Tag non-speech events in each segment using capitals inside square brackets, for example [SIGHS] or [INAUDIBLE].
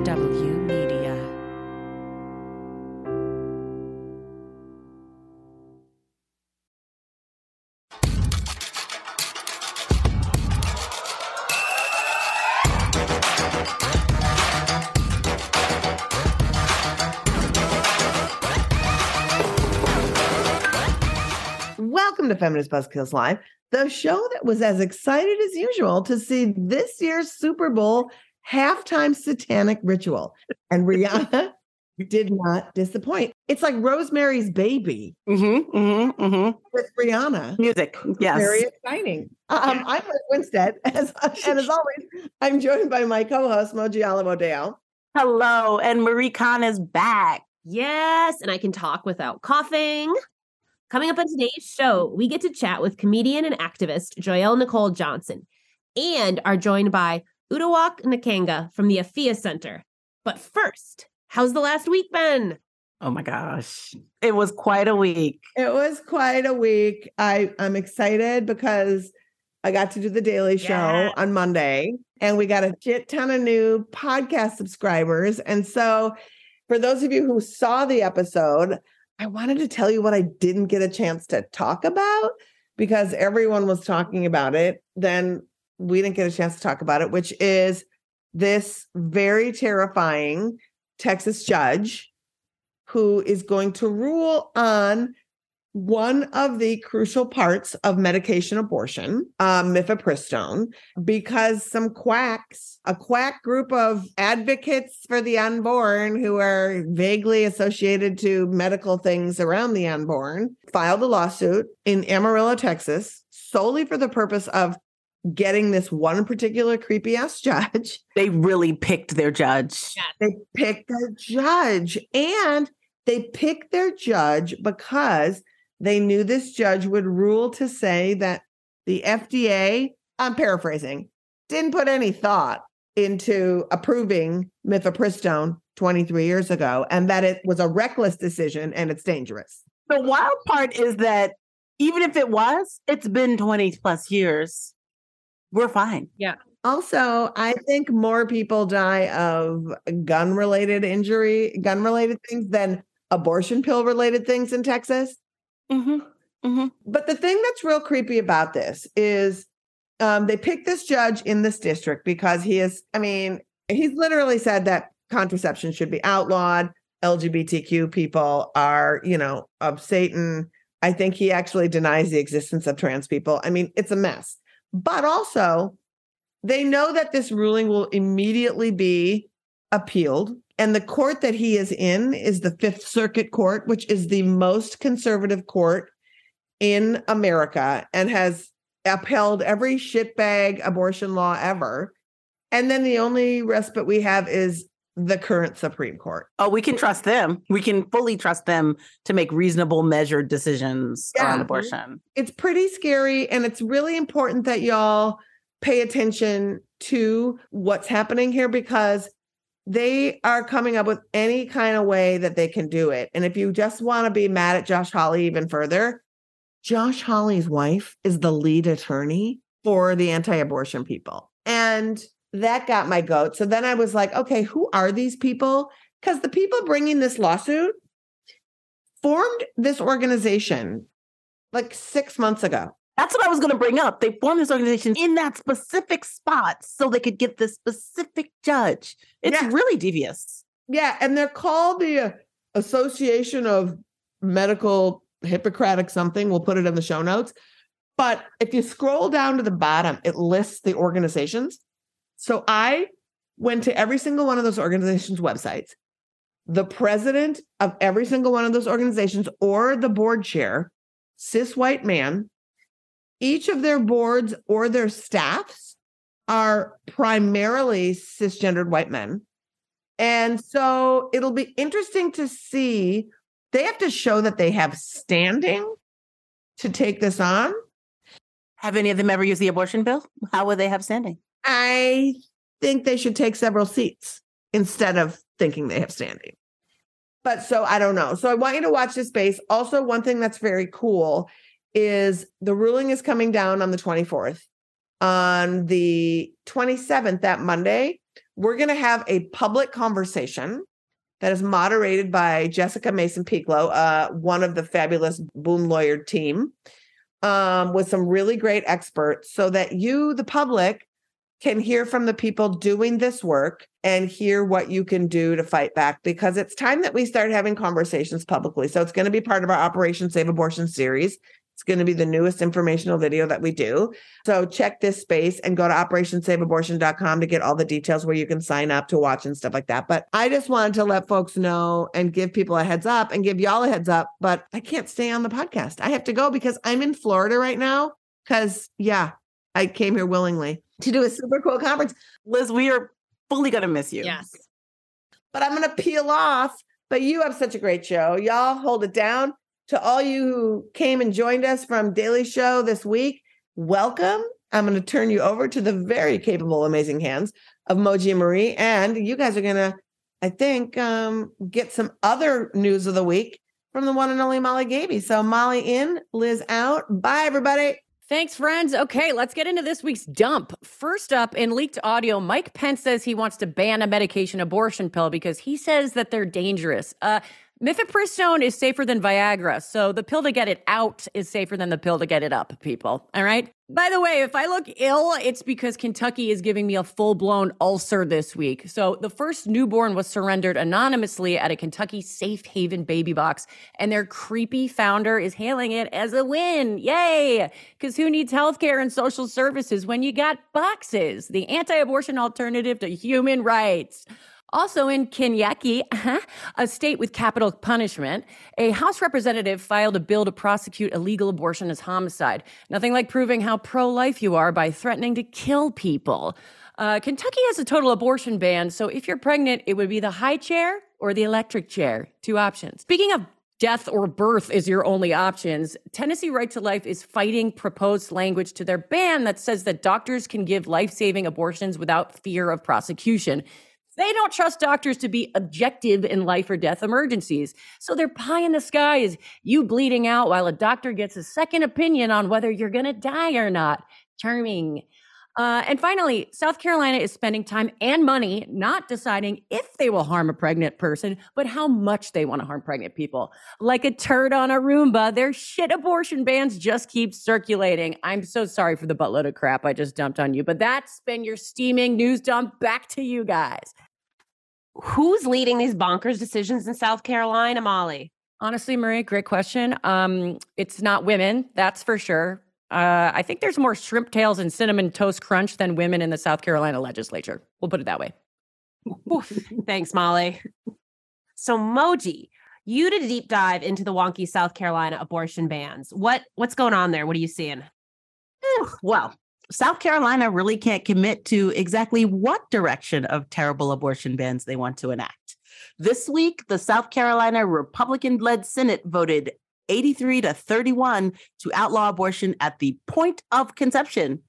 HW Media. Welcome to Feminist Buzzkills Live, the show that was as excited as usual to see this year's Super Bowl halftime satanic ritual. And Rihanna [LAUGHS] did not disappoint. It's like Rosemary's Baby Mm-hmm, mm-hmm, mm-hmm. with Rihanna. Music, yes. Very exciting. Um, I'm Liz Winstead, [LAUGHS] as, and as always, I'm joined by my co-host Moji Alawode-El. Hello, and Marie Khan is back. Yes, and I can talk without coughing. Coming up on today's show, we get to chat with comedian and activist Joelle Nicole Johnson and are joined by Uduak Nakanga from the Afiya Center. But first, how's the last week been? Oh my gosh. It was quite a week. It was quite a week. I I'm excited because I got to do the Daily Show Yeah. on Monday, and we got a shit ton of new podcast subscribers. And so, for those of you who saw the episode, I wanted to tell you what I didn't get a chance to talk about because everyone was talking about it. Then we didn't get a chance to talk about it, which is this very terrifying Texas judge who is going to rule on one of the crucial parts of medication abortion, um, mifepristone, because some quacks, a quack group of advocates for the unborn who are vaguely associated to medical things around the unborn, filed a lawsuit in Amarillo, Texas, solely for the purpose of getting this one particular creepy ass [LAUGHS] judge They really picked their judge. they picked their judge and they picked their judge because they knew this judge would rule to say that the FDA, I'm paraphrasing, didn't put any thought into approving mifepristone 23 years ago and that it was a reckless decision and it's dangerous. The wild part is that even if it was, it's been 20 plus years. We're fine. Yeah. Also, I think more people die of gun related injury, gun related things than abortion pill related things in Texas. Mm-hmm. Mm-hmm. But the thing that's real creepy about this is um, they picked this judge in this district because he is, I mean, he's literally said that contraception should be outlawed. LGBTQ people are, you know, of Satan. I think he actually denies the existence of trans people. I mean, it's a mess. But also, they know that this ruling will immediately be appealed. And the court that he is in is the Fifth Circuit Court, which is the most conservative court in America and has upheld every shitbag abortion law ever. And then the only respite we have is the current Supreme Court. Oh, we can trust them. We can fully trust them to make reasonable, measured decisions Yeah. on abortion. It's pretty scary. And it's really important that y'all pay attention to what's happening here because they are coming up with any kind of way that they can do it. And if you just want to be mad at Josh Hawley even further, Josh Hawley's wife is the lead attorney for the anti abortion people. And that got my goat. So then I was like, okay, who are these people? Because the people bringing this lawsuit formed this organization like six months ago. That's what I was going to bring up. They formed this organization in that specific spot so they could get this specific judge. It's Yeah. really devious. Yeah. And they're called the uh, Association of Medical Hippocratic something. We'll put it in the show notes. But if you scroll down to the bottom, it lists the organizations. So I went to every single one of those organizations' websites. The president of every single one of those organizations or the board chair, cis white man, each of their boards or their staffs are primarily cisgendered white men. And so it'll be interesting to see. They have to show that they have standing to take this on. Have any of them ever used the abortion bill? How would they have standing? I think they should take several seats instead of thinking they have standing. But so I don't know. So I want you to watch this space. Also, one thing that's very cool is the ruling is coming down on the 24th. On the 27th, that Monday, we're going to have a public conversation that is moderated by Jessica Mason Pieklo, uh, one of the fabulous Boom Lawyered team, um, with some really great experts, so that you, the public, can hear from the people doing this work and hear what you can do to fight back because it's time that we start having conversations publicly. So it's going to be part of our Operation Save Abortion series. It's going to be the newest informational video that we do. So check this space and go to operationsaveabortion.com to get all the details where you can sign up to watch and stuff like that. But I just wanted to let folks know and give people a heads up and give y'all a heads up. But I can't stay on the podcast. I have to go because I'm in Florida right now. Because, yeah, I came here willingly to do a super cool conference. Liz, we are fully going to miss you. Yes. But I'm going to peel off. But you have such a great show. Y'all hold it down. To all you who came and joined us from Daily Show this week, welcome. I'm going to turn you over to the very capable, amazing hands of Moji and Marie. And you guys are going to, I think, um, get some other news of the week from the one and only Molly Gaebe. So, Molly in, Liz out. Bye, everybody. Thanks, friends. Okay, let's get into this week's dump. First up, in leaked audio, Mike Pence says he wants to ban a medication abortion pill because he says that they're dangerous. Uh, Mifepristone is safer than Viagra, so the pill to get it out is safer than the pill to get it up, people. All right? By the way, if I look ill, it's because Kentucky is giving me a full blown ulcer this week. So the first newborn was surrendered anonymously at a Kentucky safe haven baby box, and their creepy founder is hailing it as a win. Yay! Because who needs healthcare and social services when you got boxes? The anti abortion alternative to human rights. Also in Kentucky, a state with capital punishment, a House representative filed a bill to prosecute illegal abortion as homicide. Nothing like proving how pro life you are by threatening to kill people. Uh, Kentucky has a total abortion ban, so if you're pregnant, it would be the high chair or the electric chair. Two options. Speaking of death or birth is your only options. Tennessee Right to Life is fighting proposed language to their ban that says that doctors can give life saving abortions without fear of prosecution. They don't trust doctors to be objective in life or death emergencies. So their pie in the sky is you bleeding out while a doctor gets a second opinion on whether you're going to die or not. Charming. Uh, and finally, South Carolina is spending time and money not deciding if they will harm a pregnant person, but how much they want to harm pregnant people. Like a turd on a Roomba, their shit abortion bans just keep circulating. I'm so sorry for the buttload of crap I just dumped on you, but that's been your steaming news dump. Back to you guys. Who's leading these bonkers decisions in South Carolina, Molly? Honestly, Marie, great question. Um, it's not women, that's for sure. Uh, I think there's more shrimp tails and cinnamon toast crunch than women in the South Carolina legislature. We'll put it that way. Thanks, Molly. So, Moji, you did a deep dive into the wonky South Carolina abortion bans. What what's going on there? What are you seeing? Well, South Carolina really can't commit to exactly what direction of terrible abortion bans they want to enact. This week, the South Carolina Republican led Senate voted 83 to 31 to outlaw abortion at the point of conception.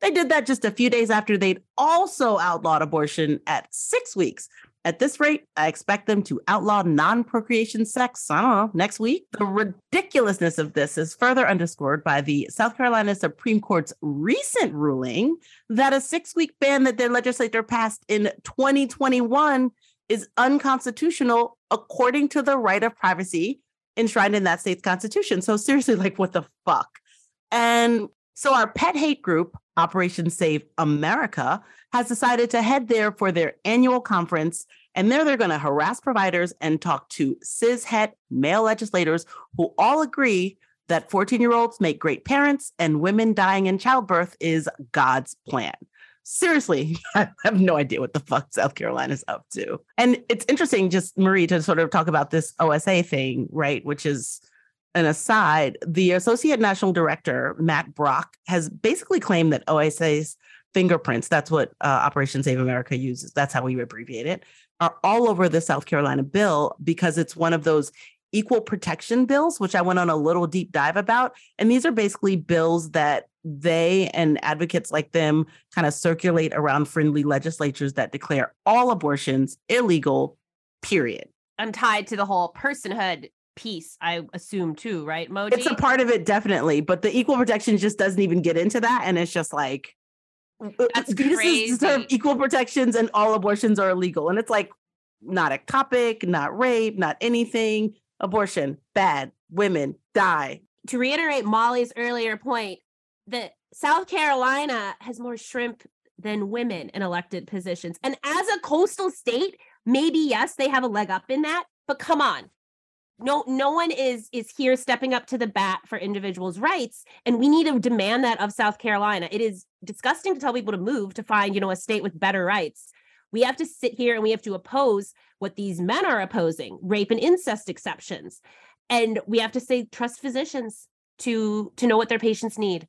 They did that just a few days after they'd also outlawed abortion at six weeks. At this rate, I expect them to outlaw non procreation sex, I don't know, next week. The ridiculousness of this is further underscored by the South Carolina Supreme Court's recent ruling that a six week ban that their legislature passed in 2021 is unconstitutional according to the right of privacy enshrined in that state's constitution. So seriously, like what the fuck? And so our pet hate group, Operation Save America, has decided to head there for their annual conference. And there they're going to harass providers and talk to cishet male legislators who all agree that 14 year olds make great parents and women dying in childbirth is God's plan seriously, [LAUGHS] I have no idea what the fuck South Carolina's up to. And it's interesting, just Marie, to sort of talk about this OSA thing, right? Which is an aside. The Associate National Director, Matt Brock, has basically claimed that OSA's fingerprints, that's what uh, Operation Save America uses, that's how we abbreviate it, are all over the South Carolina bill because it's one of those equal protection bills, which I went on a little deep dive about. And these are basically bills that they and advocates like them kind of circulate around friendly legislatures that declare all abortions illegal, period. I'm tied to the whole personhood piece, I assume too, right? Moji? It's a part of it, definitely. But the equal protection just doesn't even get into that. And it's just like, Uh, That's fetuses crazy. deserve equal protections and all abortions are illegal. And it's like not ectopic, not rape, not anything. Abortion, bad. Women die. to reiterate Molly's earlier point, that South Carolina has more shrimp than women in elected positions. And as a coastal state, maybe yes, they have a leg up in that, but come on. No, no one is is here stepping up to the bat for individuals' rights, and we need to demand that of South Carolina. It is disgusting to tell people to move to find, you know, a state with better rights. We have to sit here and we have to oppose what these men are opposing, rape and incest exceptions, and we have to say trust physicians to to know what their patients need.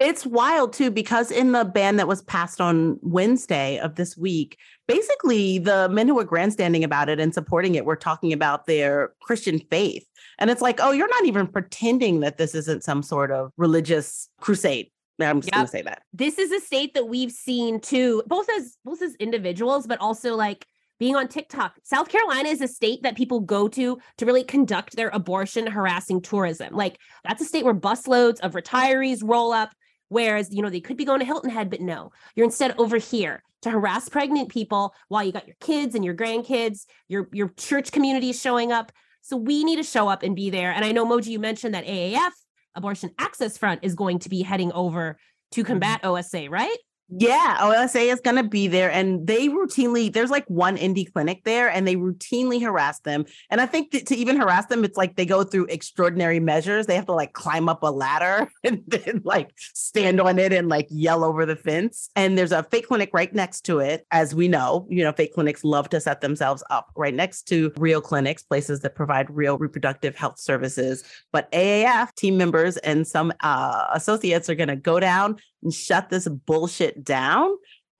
It's wild too, because in the ban that was passed on Wednesday of this week, basically the men who were grandstanding about it and supporting it were talking about their Christian faith. And it's like, oh, you're not even pretending that this isn't some sort of religious crusade. I'm just Yep. gonna say that. This is a state that we've seen too, both as both as individuals, but also like being on TikTok. South Carolina is a state that people go to to really conduct their abortion harassing tourism. Like that's a state where busloads of retirees roll up. Whereas, you know, they could be going to Hilton Head, but no, you're instead over here to harass pregnant people while you got your kids and your grandkids, your your church community is showing up. So we need to show up and be there. And I know Moji, you mentioned that AAF Abortion Access Front is going to be heading over to mm-hmm. combat OSA, right? Yeah, OSA is going to be there. And they routinely, there's like one indie clinic there, and they routinely harass them. And I think that to even harass them, it's like they go through extraordinary measures. They have to like climb up a ladder [LAUGHS] and then like stand on it and like yell over the fence. And there's a fake clinic right next to it. As we know, you know, fake clinics love to set themselves up right next to real clinics, places that provide real reproductive health services. But AAF team members and some uh, associates are going to go down and shut this bullshit down.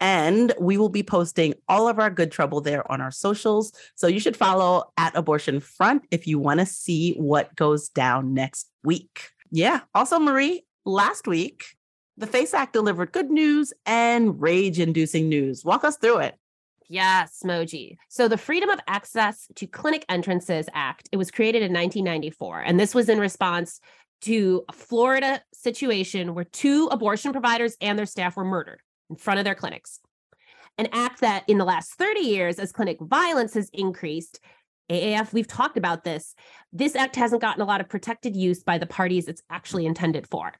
And we will be posting all of our good trouble there on our socials. So you should follow at Abortion Front if you want to see what goes down next week. Yeah. Also, Marie, last week, the FACE Act delivered good news and rage inducing news. Walk us through it. Yes, Moji. So the Freedom of Access to Clinic Entrances Act, it was created in 1994. And this was in response to a Florida situation where two abortion providers and their staff were murdered in front of their clinics. An act that in the last 30 years, as clinic violence has increased, AAF, we've talked about this. This act hasn't gotten a lot of protected use by the parties it's actually intended for.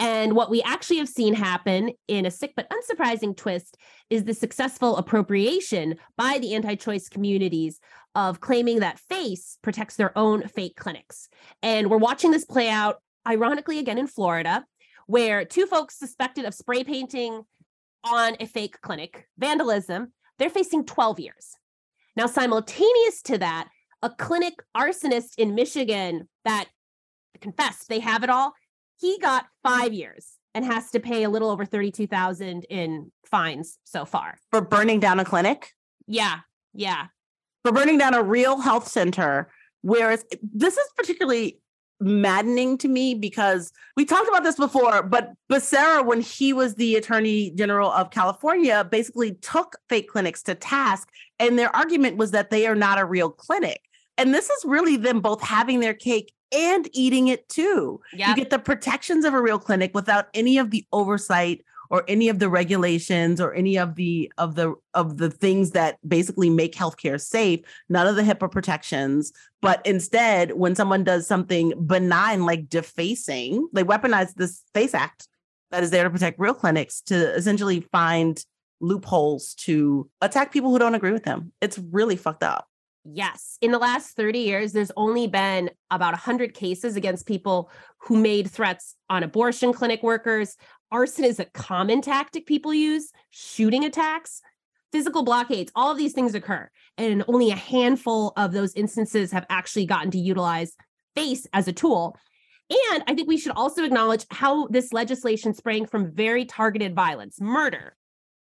And what we actually have seen happen in a sick but unsurprising twist is the successful appropriation by the anti choice communities of claiming that FACE protects their own fake clinics. And we're watching this play out, ironically, again in Florida, where two folks suspected of spray painting on a fake clinic, vandalism, they're facing 12 years. Now, simultaneous to that, a clinic arsonist in Michigan that confessed they have it all, he got five years and has to pay a little over 32,000 in fines so far. For burning down a clinic, Yeah. Yeah. for burning down a real health center. Whereas this is particularly maddening to me because we talked about this before, but Becerra, when he was the attorney general of California, basically took fake clinics to task. And their argument was that they are not a real clinic. And this is really them both having their cake and eating it too. You get the protections of a real clinic without any of the oversight or any of the regulations or any of the of the of the things that basically make healthcare safe. None of the HIPAA protections. But instead when someone does something benign like defacing they weaponize this face act that is there to protect real clinics to essentially find loopholes to attack people who don't agree with them. It's really fucked up Yes. In the last 30 years, there's only been about 100 cases against people who made threats on abortion clinic workers. Arson is a common tactic people use, shooting attacks, physical blockades, all of these things occur. And only a handful of those instances have actually gotten to utilize FACE as a tool. And I think we should also acknowledge how this legislation sprang from very targeted violence, murder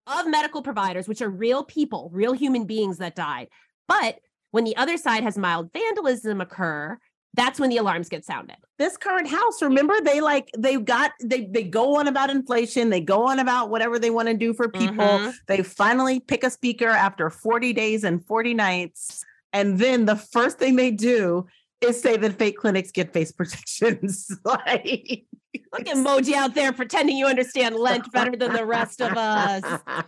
of medical providers, which are real people, real human beings that died. But when the other side has mild vandalism occur, that's when the alarms get sounded. this current house remember they like they got they they go on about inflation they go on about whatever they want to do for people Mhm. they finally pick a speaker after 40 days and 40 nights and then the first thing they do is say that fake clinics get face [LAUGHS] protections [LAUGHS] like Look at Moji out there pretending you understand Lent better than the rest of us. [LAUGHS]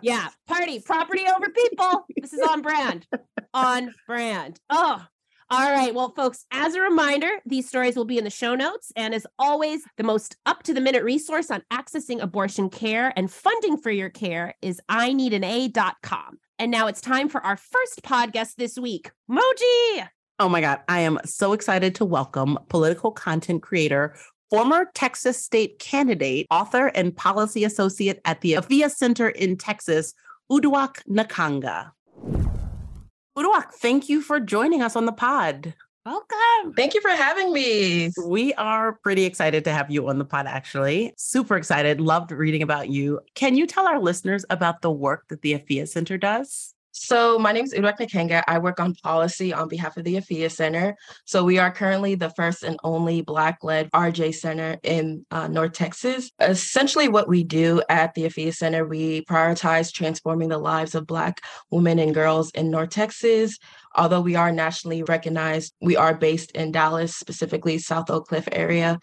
Yeah, party, property over people. This is on brand. On brand. Oh, all right. Well, folks, as a reminder, these stories will be in the show notes. And as always, the most up to the minute resource on accessing abortion care and funding for your care is ineedana.com. And now it's time for our first podcast this week. Moji. Oh my God. I am so excited to welcome political content creator, former Texas state candidate, author, and policy associate at the Afiya Center in Texas, Uduak Nakanga. Uduak, thank you for joining us on the pod. Welcome. Thank you for having me. We are pretty excited to have you on the pod, actually. Super excited. Loved reading about you. Can you tell our listeners about the work that the Afiya Center does? So my name is Uduak Nakanga. I work on policy on behalf of the Afiya Center. So we are currently the first and only Black-led RJ Center in uh, North Texas. Essentially what we do at the Afiya Center, we prioritize transforming the lives of Black women and girls in North Texas. Although we are nationally recognized, we are based in Dallas, specifically South Oak Cliff area.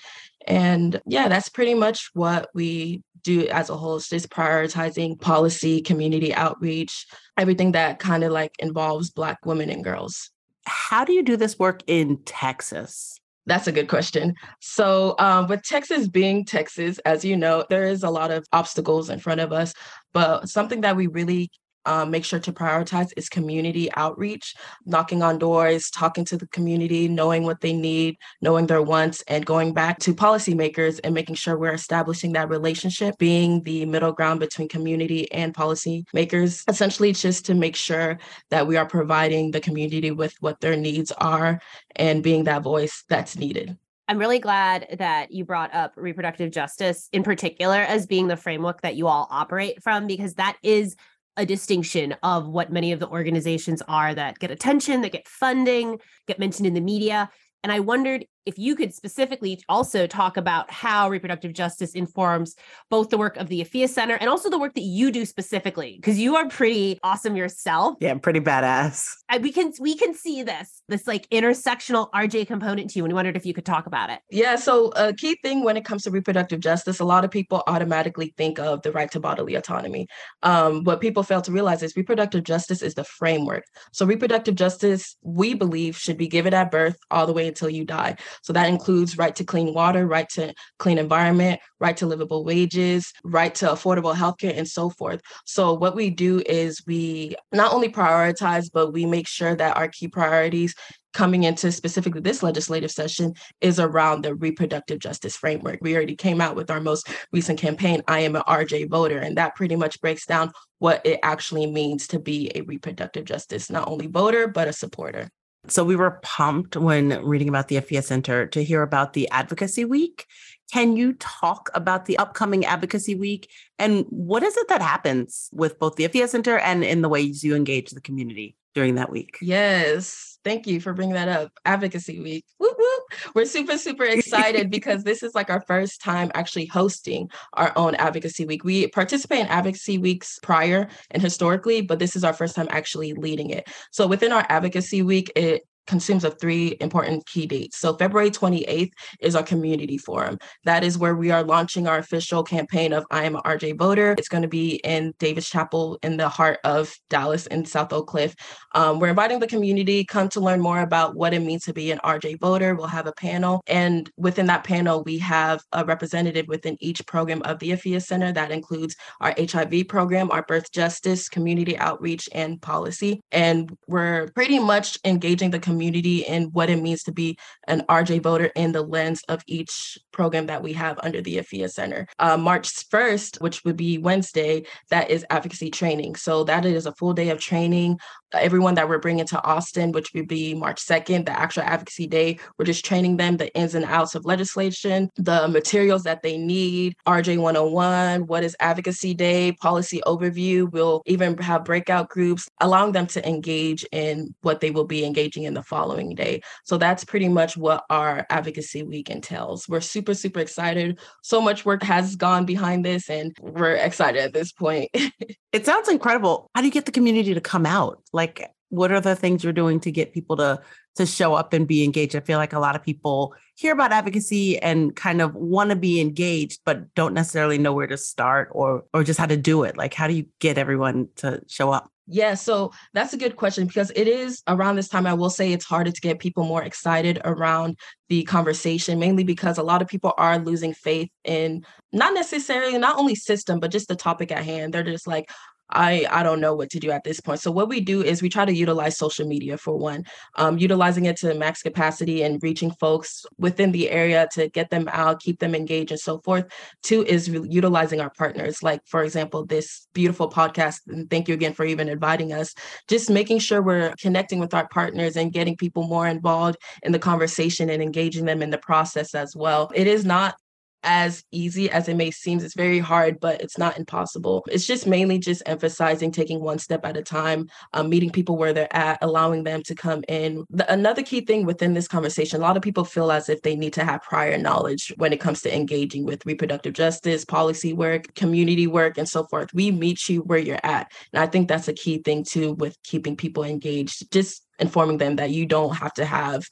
And yeah, that's pretty much what we do as a whole. It's just prioritizing policy, community outreach, everything that kind of like involves Black women and girls. How do you do this work in Texas? That's a good question. So, um, with Texas being Texas, as you know, there is a lot of obstacles in front of us. But something that we really um, make sure to prioritize is community outreach, knocking on doors, talking to the community, knowing what they need, knowing their wants, and going back to policymakers and making sure we're establishing that relationship, being the middle ground between community and policymakers, essentially just to make sure that we are providing the community with what their needs are and being that voice that's needed. I'm really glad that you brought up reproductive justice in particular as being the framework that you all operate from, because that is a distinction of what many of the organizations are that get attention, that get funding, get mentioned in the media. And I wondered if you could specifically also talk about how reproductive justice informs both the work of the Afiya Center and also the work that you do specifically, because you are pretty awesome yourself. Yeah, I'm pretty badass. I, we can we can see this this like intersectional RJ component to you, and we wondered if you could talk about it. Yeah, so a key thing when it comes to reproductive justice, a lot of people automatically think of the right to bodily autonomy. Um, what people fail to realize is reproductive justice is the framework. So reproductive justice, we believe, should be given at birth all the way until you die. So that includes right to clean water, right to clean environment, right to livable wages, right to affordable healthcare, and so forth. So what we do is we not only prioritize, but we make sure that our key priorities coming into specifically this legislative session is around the reproductive justice framework. We already came out with our most recent campaign, I am an RJ voter, and that pretty much breaks down what it actually means to be a reproductive justice, not only voter, but a supporter. So we were pumped when reading about the Afiya Center to hear about the Advocacy Week. Can you talk about the upcoming Advocacy Week and what is it that happens with both the Afiya Center and in the ways you engage the community during that week? Yes, thank you for bringing that up. Advocacy Week. [LAUGHS] We're super, super excited because this is like our first time actually hosting our own Advocacy Week. We participate in Advocacy Weeks prior and historically, but this is our first time actually leading it. So within our Advocacy Week, it consumes of three important key dates. So February 28th is our community forum. That is where we are launching our official campaign of I am an RJ voter. It's going to be in Davis Chapel in the heart of Dallas in South Oak Cliff. Um, we're inviting the community come to learn more about what it means to be an RJ voter. We'll have a panel and within that panel we have a representative within each program of the Afiya Center that includes our HIV program, our birth justice, community outreach and policy. And we're pretty much engaging the community community and what it means to be an RJ voter in the lens of each program that we have under the Afiya Center. Uh, March 1st, which would be Wednesday, that is advocacy training. So that is a full day of training everyone that we're bringing to Austin, which would be March 2nd, the actual advocacy day. We're just training them the ins and outs of legislation, the materials that they need, RJ 101, what is advocacy day, policy overview. We'll even have breakout groups, allowing them to engage in what they will be engaging in the following day. So that's pretty much what our advocacy week entails. We're super, super excited. So much work has gone behind this, and we're excited at this point. [LAUGHS] it sounds incredible. How do you get the community to come out? Like, what are the things you're doing to get people to to show up and be engaged i feel like a lot of people hear about advocacy and kind of want to be engaged but don't necessarily know where to start or or just how to do it like how do you get everyone to show up yeah, so that's a good question because it is around this time. I will say it's harder to get people more excited around the conversation, mainly because a lot of people are losing faith in not necessarily not only system, but just the topic at hand. They're just like, I I don't know what to do at this point. So what we do is we try to utilize social media for one, um, utilizing it to max capacity and reaching folks within the area to get them out, keep them engaged, and so forth. Two is re- utilizing our partners, like for example this beautiful podcast. And thank you again for even inviting us. Just making sure we're connecting with our partners and getting people more involved in the conversation and engaging them in the process as well. It is not as easy as it may seem. It's very hard, but it's not impossible. It's just mainly just emphasizing taking one step at a time, um, meeting people where they're at, allowing them to come in. The, another key thing within this conversation, a lot of people feel as if they need to have prior knowledge when it comes to engaging with reproductive justice, policy work, community work, and so forth. We meet you where you're at. And I think that's a key thing too with keeping people engaged. Just informing them that you don't have to have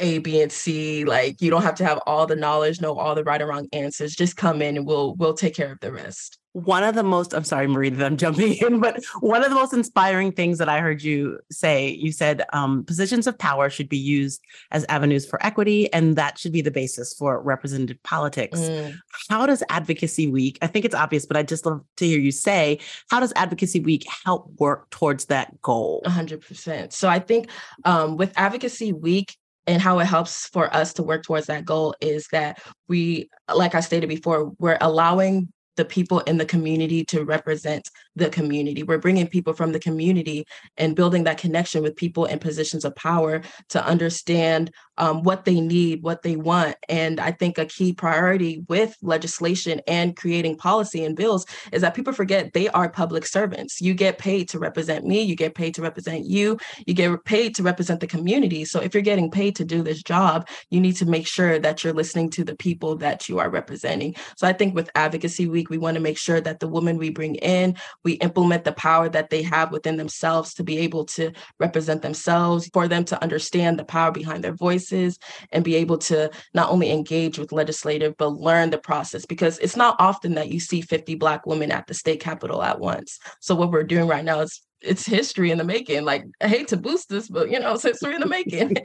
a, B, and C. Like you don't have to have all the knowledge, know all the right and wrong answers. Just come in and we'll we'll take care of the rest. One of the most I'm sorry, Marie, that I'm jumping in, but one of the most inspiring things that I heard you say, you said um, positions of power should be used as avenues for equity, and that should be the basis for representative politics. Mm. How does Advocacy Week? I think it's obvious, but I'd just love to hear you say, how does Advocacy Week help work towards that goal? 100%. So I think um, with Advocacy Week, and how it helps for us to work towards that goal is that we like i stated before we're allowing the people in the community to represent the community. We're bringing people from the community and building that connection with people in positions of power to understand um, what they need, what they want. And I think a key priority with legislation and creating policy and bills is that people forget they are public servants. You get paid to represent me, you get paid to represent you, you get paid to represent the community. So if you're getting paid to do this job, you need to make sure that you're listening to the people that you are representing. So I think with Advocacy Week, we want to make sure that the women we bring in, we implement the power that they have within themselves to be able to represent themselves, for them to understand the power behind their and be able to not only engage with legislative, but learn the process because it's not often that you see 50 Black women at the state capitol at once. So, what we're doing right now is it's history in the making. Like, I hate to boost this, but you know, it's history in the making.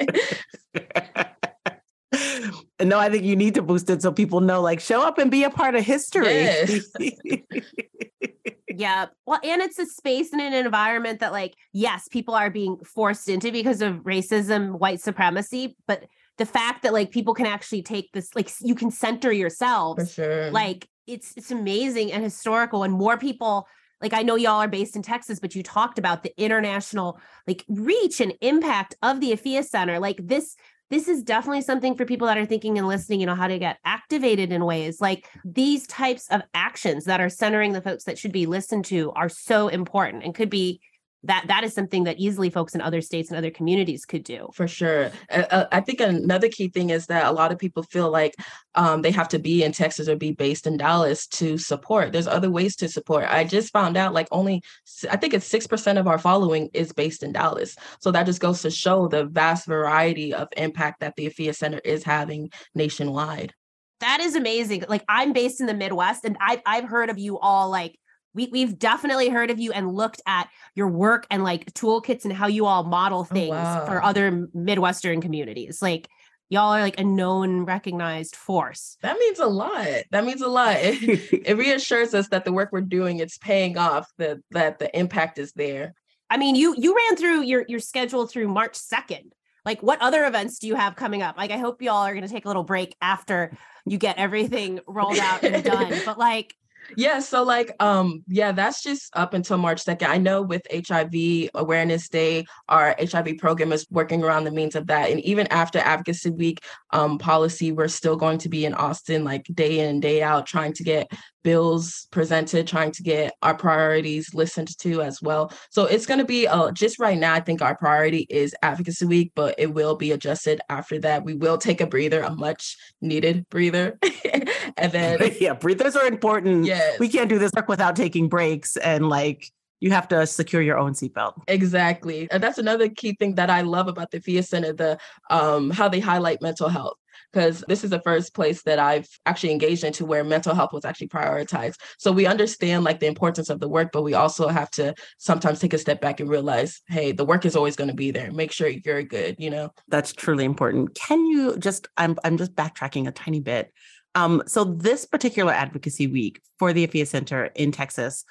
[LAUGHS] no, I think you need to boost it so people know, like, show up and be a part of history. Yes. [LAUGHS] yeah. Well, and it's a space and an environment that, like, yes, people are being forced into because of racism, white supremacy, but the fact that like people can actually take this, like, you can center yourselves, For sure. like, it's it's amazing and historical, and more people like I know y'all are based in Texas, but you talked about the international like reach and impact of the Afiya Center. Like this this is definitely something for people that are thinking and listening, you know, how to get activated in ways. Like these types of actions that are centering the folks that should be listened to are so important and could be that that is something that easily folks in other states and other communities could do. For sure. Uh, i think another key thing is that a lot of people feel like um, they have to be in texas or be based in dallas to support. There's other ways to support. I just found out like only i think it's 6% of our following is based in dallas. So that just goes to show the vast variety of impact that the afiya center is having nationwide. That is amazing. Like i'm based in the midwest and i've, I've heard of you all like we, we've definitely heard of you and looked at your work and like toolkits and how you all model oh, things oh, wow. for other midwestern communities. Like y'all are like a known recognized force. That means a lot. That means a lot. It, [LAUGHS] it reassures us that the work we're doing it's paying off that that the impact is there. I mean you you ran through your your schedule through march 2nd like what other events do you have coming up? Like i hope y'all are going to take a little break after you get everything rolled out and done. [LAUGHS] But like yeah so like um yeah that's just up until march 2nd i know with hiv awareness day our hiv program is working around the means of that and even after advocacy week um policy we're still going to be in austin like day in and day out trying to get bills presented, trying to get our priorities listened to as well. So it's going to be uh, just right now. I think our priority is Advocacy Week, but it will be adjusted after that. We will take a breather, a much needed breather, [LAUGHS] and then [LAUGHS] yeah, breathers are important. Yeah, we can't do this work without taking breaks and like you have to secure your own seatbelt. Exactly. And that's another key thing that I love about the FIA Center, the um, how they highlight mental health. Because this is the first place that I've actually engaged into where mental health was actually prioritized. So we understand like the importance of the work, but we also have to sometimes take a step back and realize, hey, the work is always going to be there. Make sure you're good, you know? That's truly important. Can you just, I'm, I'm just backtracking a tiny bit. Um, so this particular advocacy week for the Afiya Center in Texas,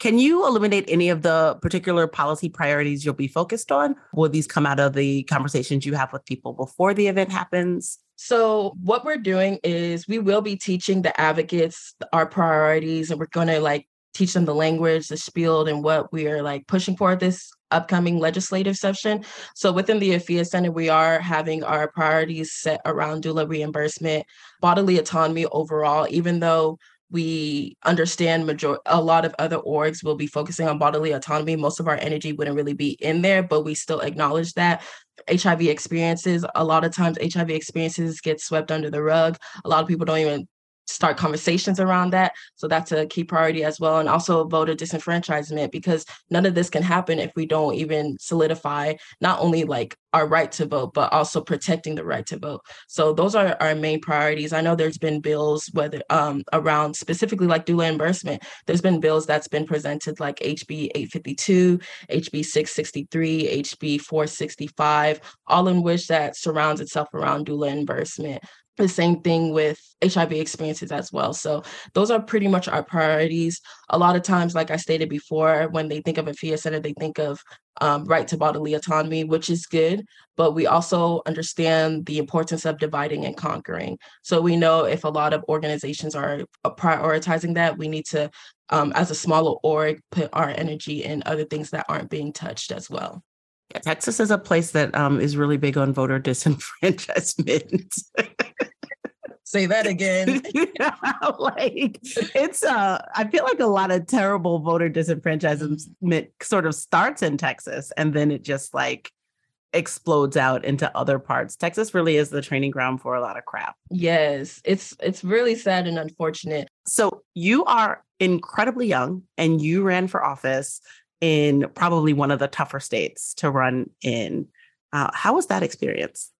can you eliminate any of the particular policy priorities you'll be focused on? Will these come out of the conversations you have with people before the event happens? So, what we're doing is we will be teaching the advocates our priorities, and we're going to like teach them the language, the spiel, and what we are like pushing for this upcoming legislative session. So within the Afiya Center, we are having our priorities set around doula reimbursement, bodily autonomy overall, even though we understand major a lot of other orgs will be focusing on bodily autonomy. Most of our energy wouldn't really be in there but we still acknowledge that. Hiv experiences a lot of times hiv experiences get swept under the rug. A lot of people don't even start conversations around that. So that's a key priority as well. And also voter disenfranchisement, because none of this can happen if we don't even solidify not only like our right to vote, but also protecting the right to vote. So those are our main priorities. I know there's been bills whether um, around specifically like doula reimbursement. There's been bills that's been presented like HB 852, HB 663, HB 465, all in which that surrounds itself around doula reimbursement the same thing with HIV experiences as well. So those are pretty much our priorities. A lot of times, like I stated before, when they think of Afiya center, they think of um, right to bodily autonomy, which is good, but we also understand the importance of dividing and conquering. So we know if a lot of organizations are prioritizing that, we need to, um, as a smaller org, put our energy in other things that aren't being touched as well. Texas is a place that um, is really big on voter [LAUGHS] disenfranchisement. [LAUGHS] Say that [LAUGHS] again. [LAUGHS] like it's uh I feel like a lot of terrible voter disenfranchisement sort of starts in Texas and then it just like explodes out into other parts. Texas really is the training ground for a lot of crap. Yes, it's it's really sad and unfortunate. So you are incredibly young and you ran for office in probably one of the tougher states to run in. Uh, how was that experience?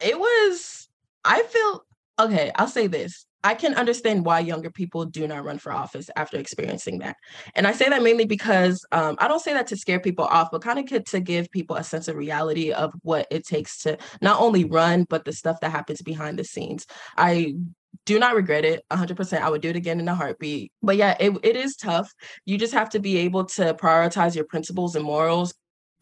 It was, I feel, okay, I'll say this. I can understand why younger people do not run for office after experiencing that. And I say that mainly because um, I don't say that to scare people off, but kind of to give people a sense of reality of what it takes to not only run, but the stuff that happens behind the scenes. I do not regret it 100% i would do it again in a heartbeat but yeah it, it is tough you just have to be able to prioritize your principles and morals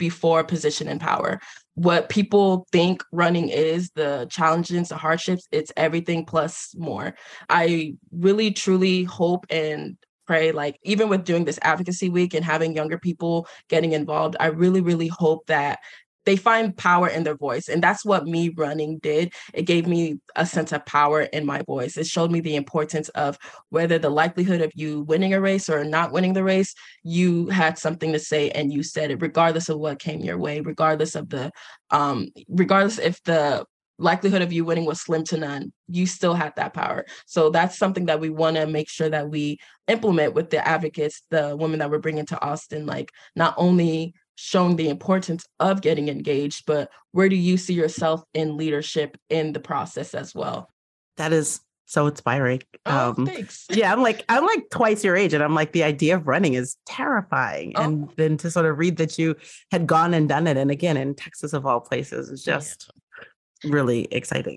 before position and power. What people think running is the challenges the hardships it's everything plus more. I really truly hope and pray like even with doing this advocacy week and having younger people getting involved i really really hope that they find power in their voice and that's what me running did. It gave me a sense of power in my voice. It showed me the importance of whether the likelihood of you winning a race or not winning the race you had something to say and you said it regardless of what came your way regardless of the um regardless if the likelihood of you winning was slim to none you still had that power. So that's something that we want to make sure that we implement with the advocates the women that we're bringing to austin like not only showing the importance of getting engaged, but where do you see yourself in leadership in the process as well? That is so inspiring. Oh, um, thanks. yeah, I'm like I'm like twice your age, and I'm like the idea of running is terrifying. Oh. And then to sort of read that you had gone and done it, and again in Texas of all places, is just yeah. really exciting.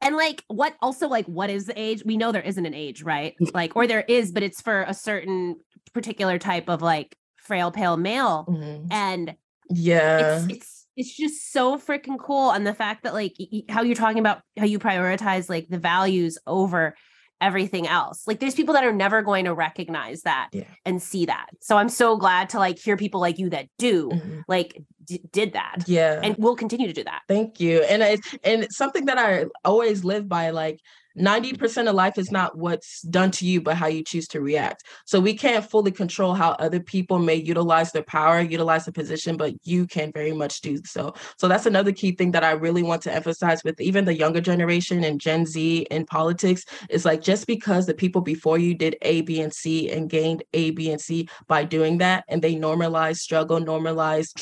And like what also like what is the age? We know there isn't an age, right? [LAUGHS] Like or there is, but it's for a certain particular type of like frail pale male mm-hmm. and yeah it's, it's it's just so freaking cool and the fact that like y- how you're talking about how you prioritize like the values over everything else like there's people that are never going to recognize that yeah. and see that so i'm so glad to like hear people like you that do mm-hmm. like d- did that Yeah. and will continue to do that. Thank you. And it's and it's something that I always live by like 90% of life is not what's done to you but how you choose to react. So we can't fully control how other people may utilize their power, utilize the position, but you can very much do so. So that's another key thing that I really want to emphasize with even the younger generation and Gen Z in politics is like just because the people before you did A, B, and C and gained A, B, and C by doing that and they normalize struggle, normalize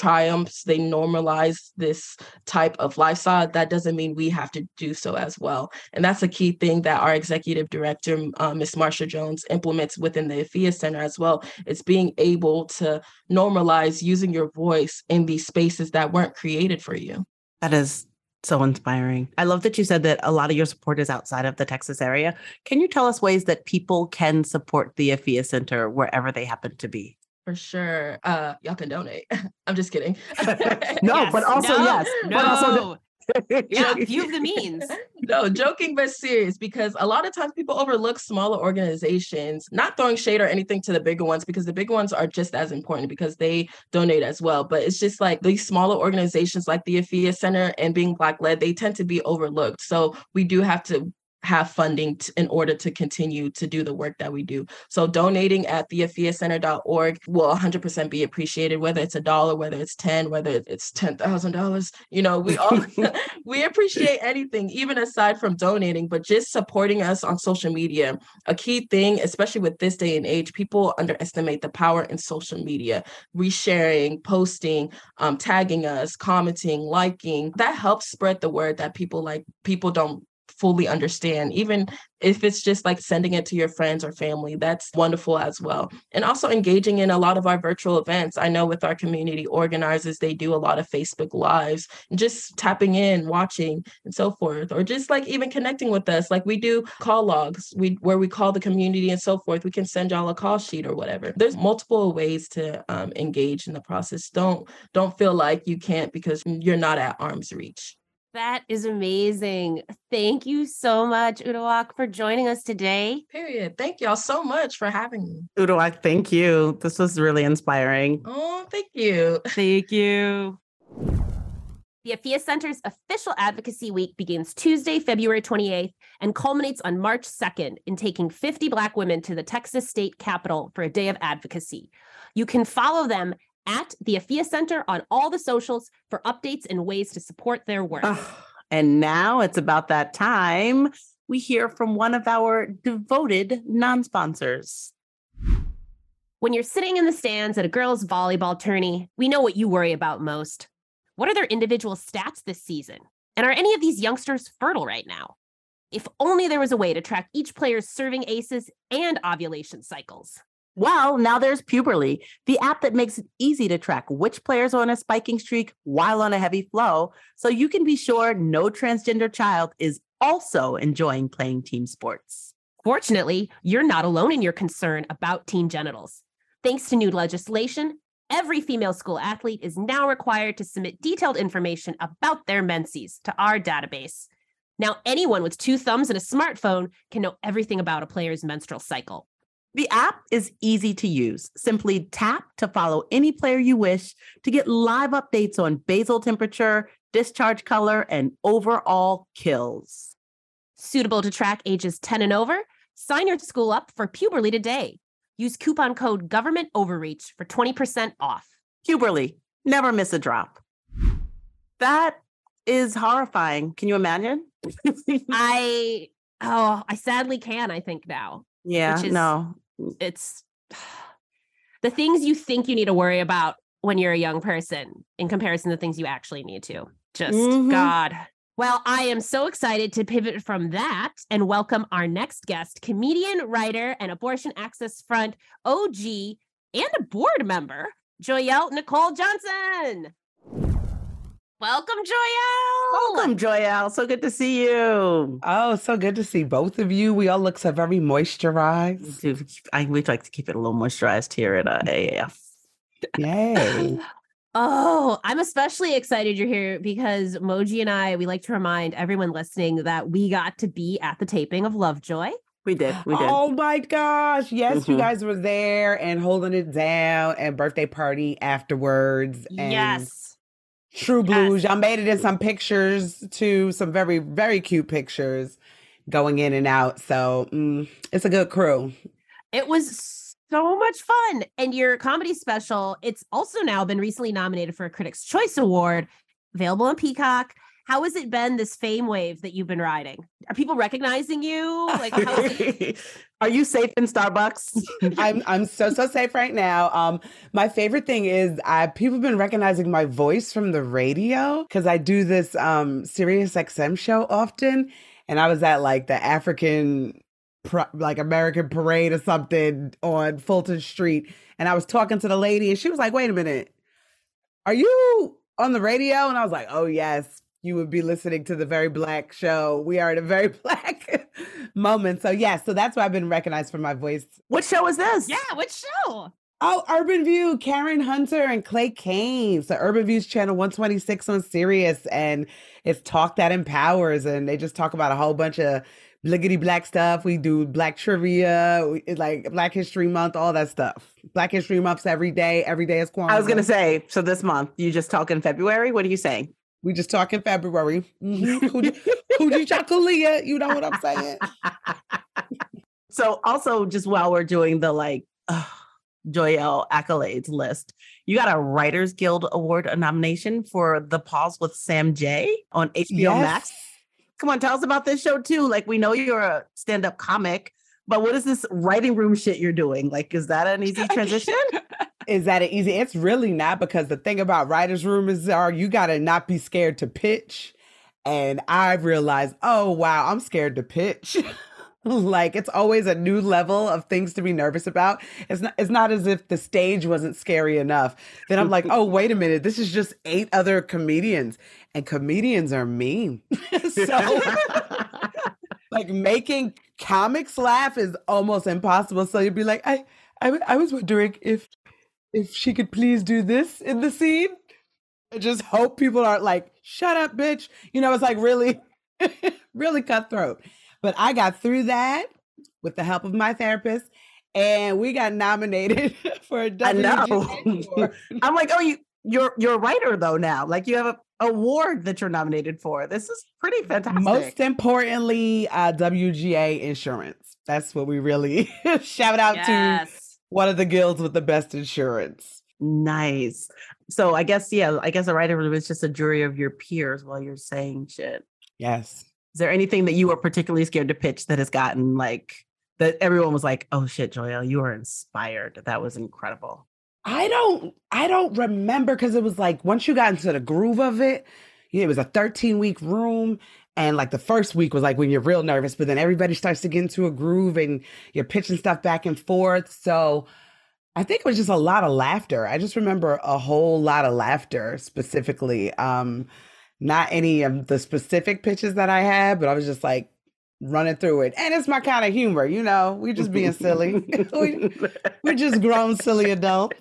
they normalize this type of lifestyle, that doesn't mean we have to do so as well. And that's a key thing that our executive director, uh, Ms. Marsha Jones, implements within the Afiya Center as well. It's being able to normalize using your voice in these spaces that weren't created for you. That is so inspiring. I love that you said that a lot of your support is outside of the Texas area. Can you tell us ways that people can support the Afiya Center wherever they happen to be? For sure. Uh, y'all can donate. [LAUGHS] I'm just kidding. [LAUGHS] [LAUGHS] No, Yes, but also no, yes, but also no. yeah, few of the means. no, joking but serious because a lot of times people overlook smaller organizations, not throwing shade or anything to the bigger ones because the bigger ones are just as important because they donate as well. But it's just like these smaller organizations like the Afiya Center and being Black led, they tend to be overlooked. So we do have to have funding t- in order to continue to do the work that we do. So donating at theafiyacenter.org will 100% be appreciated, whether it's a dollar, whether it's 10, whether it's $10,000. You know, we all, [LAUGHS] [LAUGHS] we appreciate anything, even aside from donating, but just supporting us on social media. A key thing, especially with this day and age, people underestimate the power in social media, resharing, posting, um, tagging us, commenting, liking. That helps spread the word that people like, people don't fully understand even if it's just like sending it to your friends or family that's wonderful as well. And also engaging in a lot of our virtual events. I know with our community organizers they do a lot of facebook lives just tapping in watching and so forth or just like even connecting with us. Like we do call logs we where we call the community and so forth. We can send y'all a call sheet or whatever. There's multiple ways to um, engage in the process. Don't don't feel like you can't because you're not at arm's reach That is amazing. Thank you so much, Uduak, for joining us today. period thank y'all so much for having me Uduak, thank you. This was really inspiring. Oh, thank you. [LAUGHS] Thank you. The Afiya Center's official advocacy week begins Tuesday, February 28th, and culminates on March 2nd in taking 50 Black women to the Texas state capitol for a day of advocacy. You can follow them at the Afiya Center on all the socials for updates and ways to support their work. Ah, and now it's about that time we hear from one of our devoted non sponsors. When you're sitting in the stands at a girls' volleyball tourney, we know what you worry about most. What are their individual stats this season? And are any of these youngsters fertile right now? If only there was a way to track each player's serving aces and ovulation cycles. Well, now there's Puberly, the app that makes it easy to track which players are on a spiking streak while on a heavy flow, so you can be sure no transgender child is also enjoying playing team sports. Fortunately, you're not alone in your concern about teen genitals. Thanks to new legislation, every female school athlete is now required to submit detailed information about their menses to our database. Now, anyone with two thumbs and a smartphone can know everything about a player's menstrual cycle. The app is easy to use. Simply tap to follow any player you wish to get live updates on basal temperature, discharge color, and overall kills. Suitable to track ages 10 and over? Sign your school up for Puberly today. Use coupon code Government Overreach for 20% off. Puberly, never miss a drop. That is horrifying. Can you imagine? [LAUGHS] I oh, I sadly can, I think now. yeah, which is- no. It's [SIGHS] the things you think you need to worry about when you're a young person in comparison to the things you actually need to. Just Mhm. God. Well, I am so excited to pivot from that and welcome our next guest, comedian, writer, and Abortion Access Front OG and a board member, Joyelle Nicole Johnson. Welcome, Joyelle. Welcome, Joyelle. So good to see you. Oh, so good to see both of you. We all look so very moisturized. Dude, I we like to keep it a little moisturized here at uh, AAF. Yay. [LAUGHS] Oh, I'm especially excited you're here because Moji and I, we like to remind everyone listening that we got to be at the taping of Lovejoy. We did. We did. Oh my gosh. Yes, you Mhm. guys were there and holding it down and birthday party afterwards. And yes. True [LAUGHS] Blues. Y'all made it in some pictures too, some very, very cute pictures going in and out. So mm, it's a good crew. It was so much fun. And your comedy special, it's also now been recently nominated for a Critics' Choice Award, available on Peacock. How has it been this fame wave that you've been riding? Are people recognizing you? Like, [LAUGHS] are you safe in Starbucks? [LAUGHS] I'm I'm so so safe right now. Um, my favorite thing is I people have been recognizing my voice from the radio because I do this um Sirius XM show often, and I was at like the African like American parade or something on Fulton Street. And I was talking to the lady and she was like, wait a minute, are you on the radio? And I was like, oh, yes, you would be listening to the Very Black show. We are in a very [LAUGHS] black moment. So, yes, yeah, so that's why I've been recognized for my voice. What show is this? Yeah, what show? Oh, Urban View, Karen Hunter and Clay Cane. So Urban View's channel 126 on Sirius, and it's Talk That Empowers, and they just talk about a whole bunch of bliggity black stuff. We do black trivia, we, like Black History Month, all that stuff. Black History Months every day. Every day is Kwanzaa. I was gonna say, so this month you just talk in February. What are you saying? We just talk in February. Mm-hmm. [LAUGHS] Hoochie Chakalia, you know what I'm saying. [LAUGHS] so also, just while we're doing the like. Uh, Joyelle accolades list. You got a Writers Guild Award a nomination for The Pause with Sam Jay on HBO yes. Max. Come on, tell us about this show too. Like we know you're a stand-up comic, but what is this writing room shit you're doing? Like, is that an easy [LAUGHS] transition? Is that an easy? It's really not because the thing about writers' room is are you gotta not be scared to pitch. And I realized, oh wow, I'm scared to pitch. [LAUGHS] like it's always a new level of things to be nervous about. It's not it's not as if the stage wasn't scary enough. Then I'm like, "Oh, wait a minute. This is just eight other comedians and comedians are mean." [LAUGHS] so [LAUGHS] like making comics laugh is almost impossible. So you'd be like, "I I I was wondering if if she could please do this in the scene." I just hope people aren't like, "Shut up, bitch." You know, it's like really [LAUGHS] really cutthroat. But I got through that with the help of my therapist, and we got nominated [LAUGHS] for a I know. [LAUGHS] I'm like, oh, you you're you're a writer though now. Like you have a award that you're nominated for. This is pretty fantastic. Most importantly, uh, WGA insurance. That's what we really shout out yes. to one of the guilds with the best insurance. Nice. So I guess yeah, I guess a writer room is just a jury of your peers while you're saying shit. Yes. Is there anything that you were particularly scared to pitch that has gotten like that everyone was like, "Oh shit, Joyelle, you are inspired. That was incredible." I don't I don't remember cuz it was like once you got into the groove of it, it was a 13 week room and like the first week was like when you're real nervous, but then everybody starts to get into a groove and you're pitching stuff back and forth. So I think it was just a lot of laughter. I just remember a whole lot of laughter specifically. Um not any of the specific pitches that I had, but I was just like running through it. And it's my kind of humor, you know, we're just being silly. [LAUGHS] we, we're just grown, silly adults.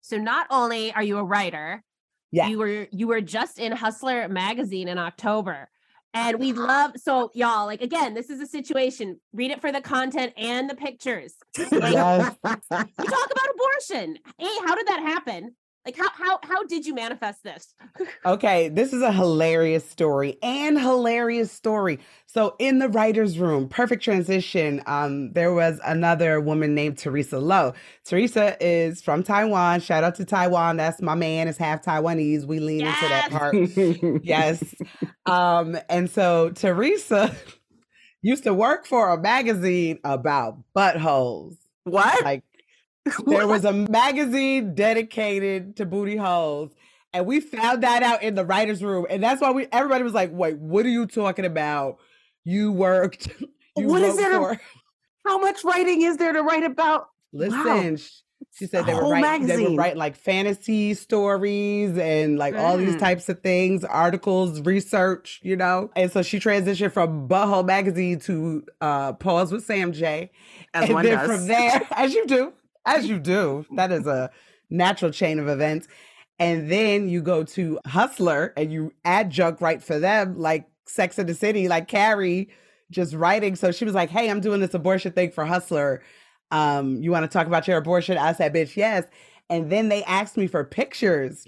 So not only are you a writer, yeah. you were you were just in Hustler magazine in October. And we love so y'all like again, this is a situation. Read it for the content and the pictures. Like, yes. [LAUGHS] you talk about abortion. Hey, how did that happen? Like how how how did you manifest this? [LAUGHS] okay, this is a hilarious story and hilarious story. So in the writers' room, perfect transition. Um, there was another woman named Teresa Lo. Teresa is from Taiwan. Shout out to Taiwan. That's my man. Is half Taiwanese. We lean yes! into that part. yes. [LAUGHS] Um, and so Teresa [LAUGHS] used to work for a magazine about buttholes. What? Like there was a magazine dedicated to booty holes. And we found that out in the writer's room. And that's why we everybody was like, wait, what are you talking about? You worked. [LAUGHS] You what is? For- [LAUGHS] how much writing is there to write about? Listen, wow. she said they were writing they were writing like fantasy stories and like mm. all these mm. types of things, articles, research, you know. And so she transitioned from Butthole magazine to uh Pause with Sam Jay. As and then does. from there, [LAUGHS] as you do, as you do. That is a natural chain of events. And then you go to Hustler and you adjunct right for them, like Sex in the City, like Carrie just writing. So she was like, Hey, I'm doing this abortion thing for Hustler. Um, you want to talk about your abortion? I said, bitch, yes. And then they asked me for pictures.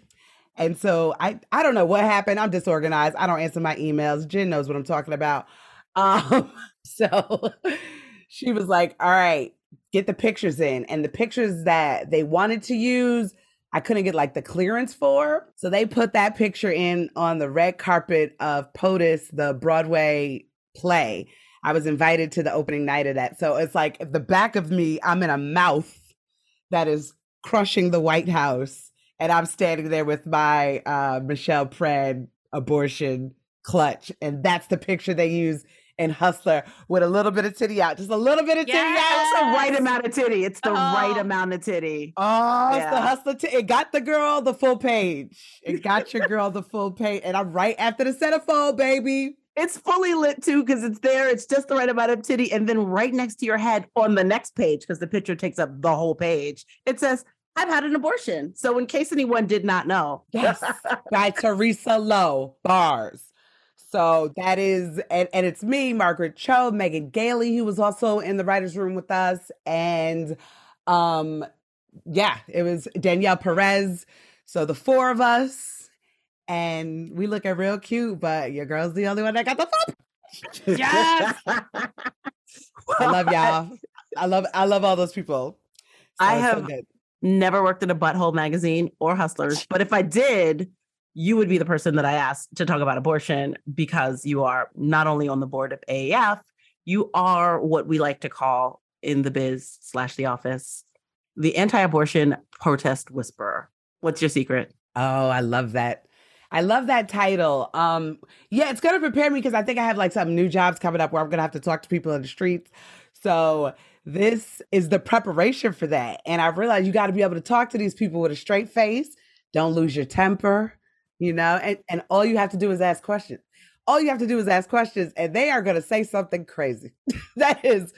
And so I I don't know what happened. I'm disorganized. I don't answer my emails. Jen knows what I'm talking about. [LAUGHS] Um, so [LAUGHS] she was like, "All right, get the pictures in." And the pictures that they wanted to use, I couldn't get like the clearance for. So they put that picture in on the red carpet of POTUS, the Broadway play. I was invited to the opening night of that. So it's like the back of me, I'm in a mouth that is crushing the White House. And I'm standing there with my uh, Michele Pred abortion clutch. And that's the picture they use in Hustler with a little bit of titty out. Just a little bit of titty It's out. the right amount of titty. It's the right Oh. amount of titty. Oh, it's the hustler. T- it got the girl the full page. It got your girl the full [LAUGHS] page. And I'm right after the centerfold, baby. It's fully lit too because it's there. It's just the right amount of titty. And then right next to your head on the next page, because the picture takes up the whole page, it says, I've had an abortion. So in case anyone did not know. Yes. By [LAUGHS] Teresa Lo. Bars. So that is, and, and it's me, Margaret Cho, Megan Gailey, who was also in the writer's room with us. And um, yeah, it was Danielle Perez. So the four of us, and we looking real cute, but your girl's the only one that got the full Yes. [LAUGHS] I love y'all. I love I love all those people. I it's so have- Never worked in a butthole magazine or hustlers. But if I did, you would be the person that I asked to talk about abortion because you are not only on the board of AAF, you are what we like to call in the biz slash the office, the anti-abortion protest whisperer. What's your secret? Oh, I love that. I love that title. Um, yeah, it's gonna prepare me because I think I have like some new jobs coming up where I'm gonna have to talk to people in the streets. So this is the preparation for that. And I realized you got to be able to talk to these people with a straight face. Don't lose your temper, you know, and, and all you have to do is ask questions. All you have to do is ask questions, and they are gonna say something crazy. [LAUGHS] that is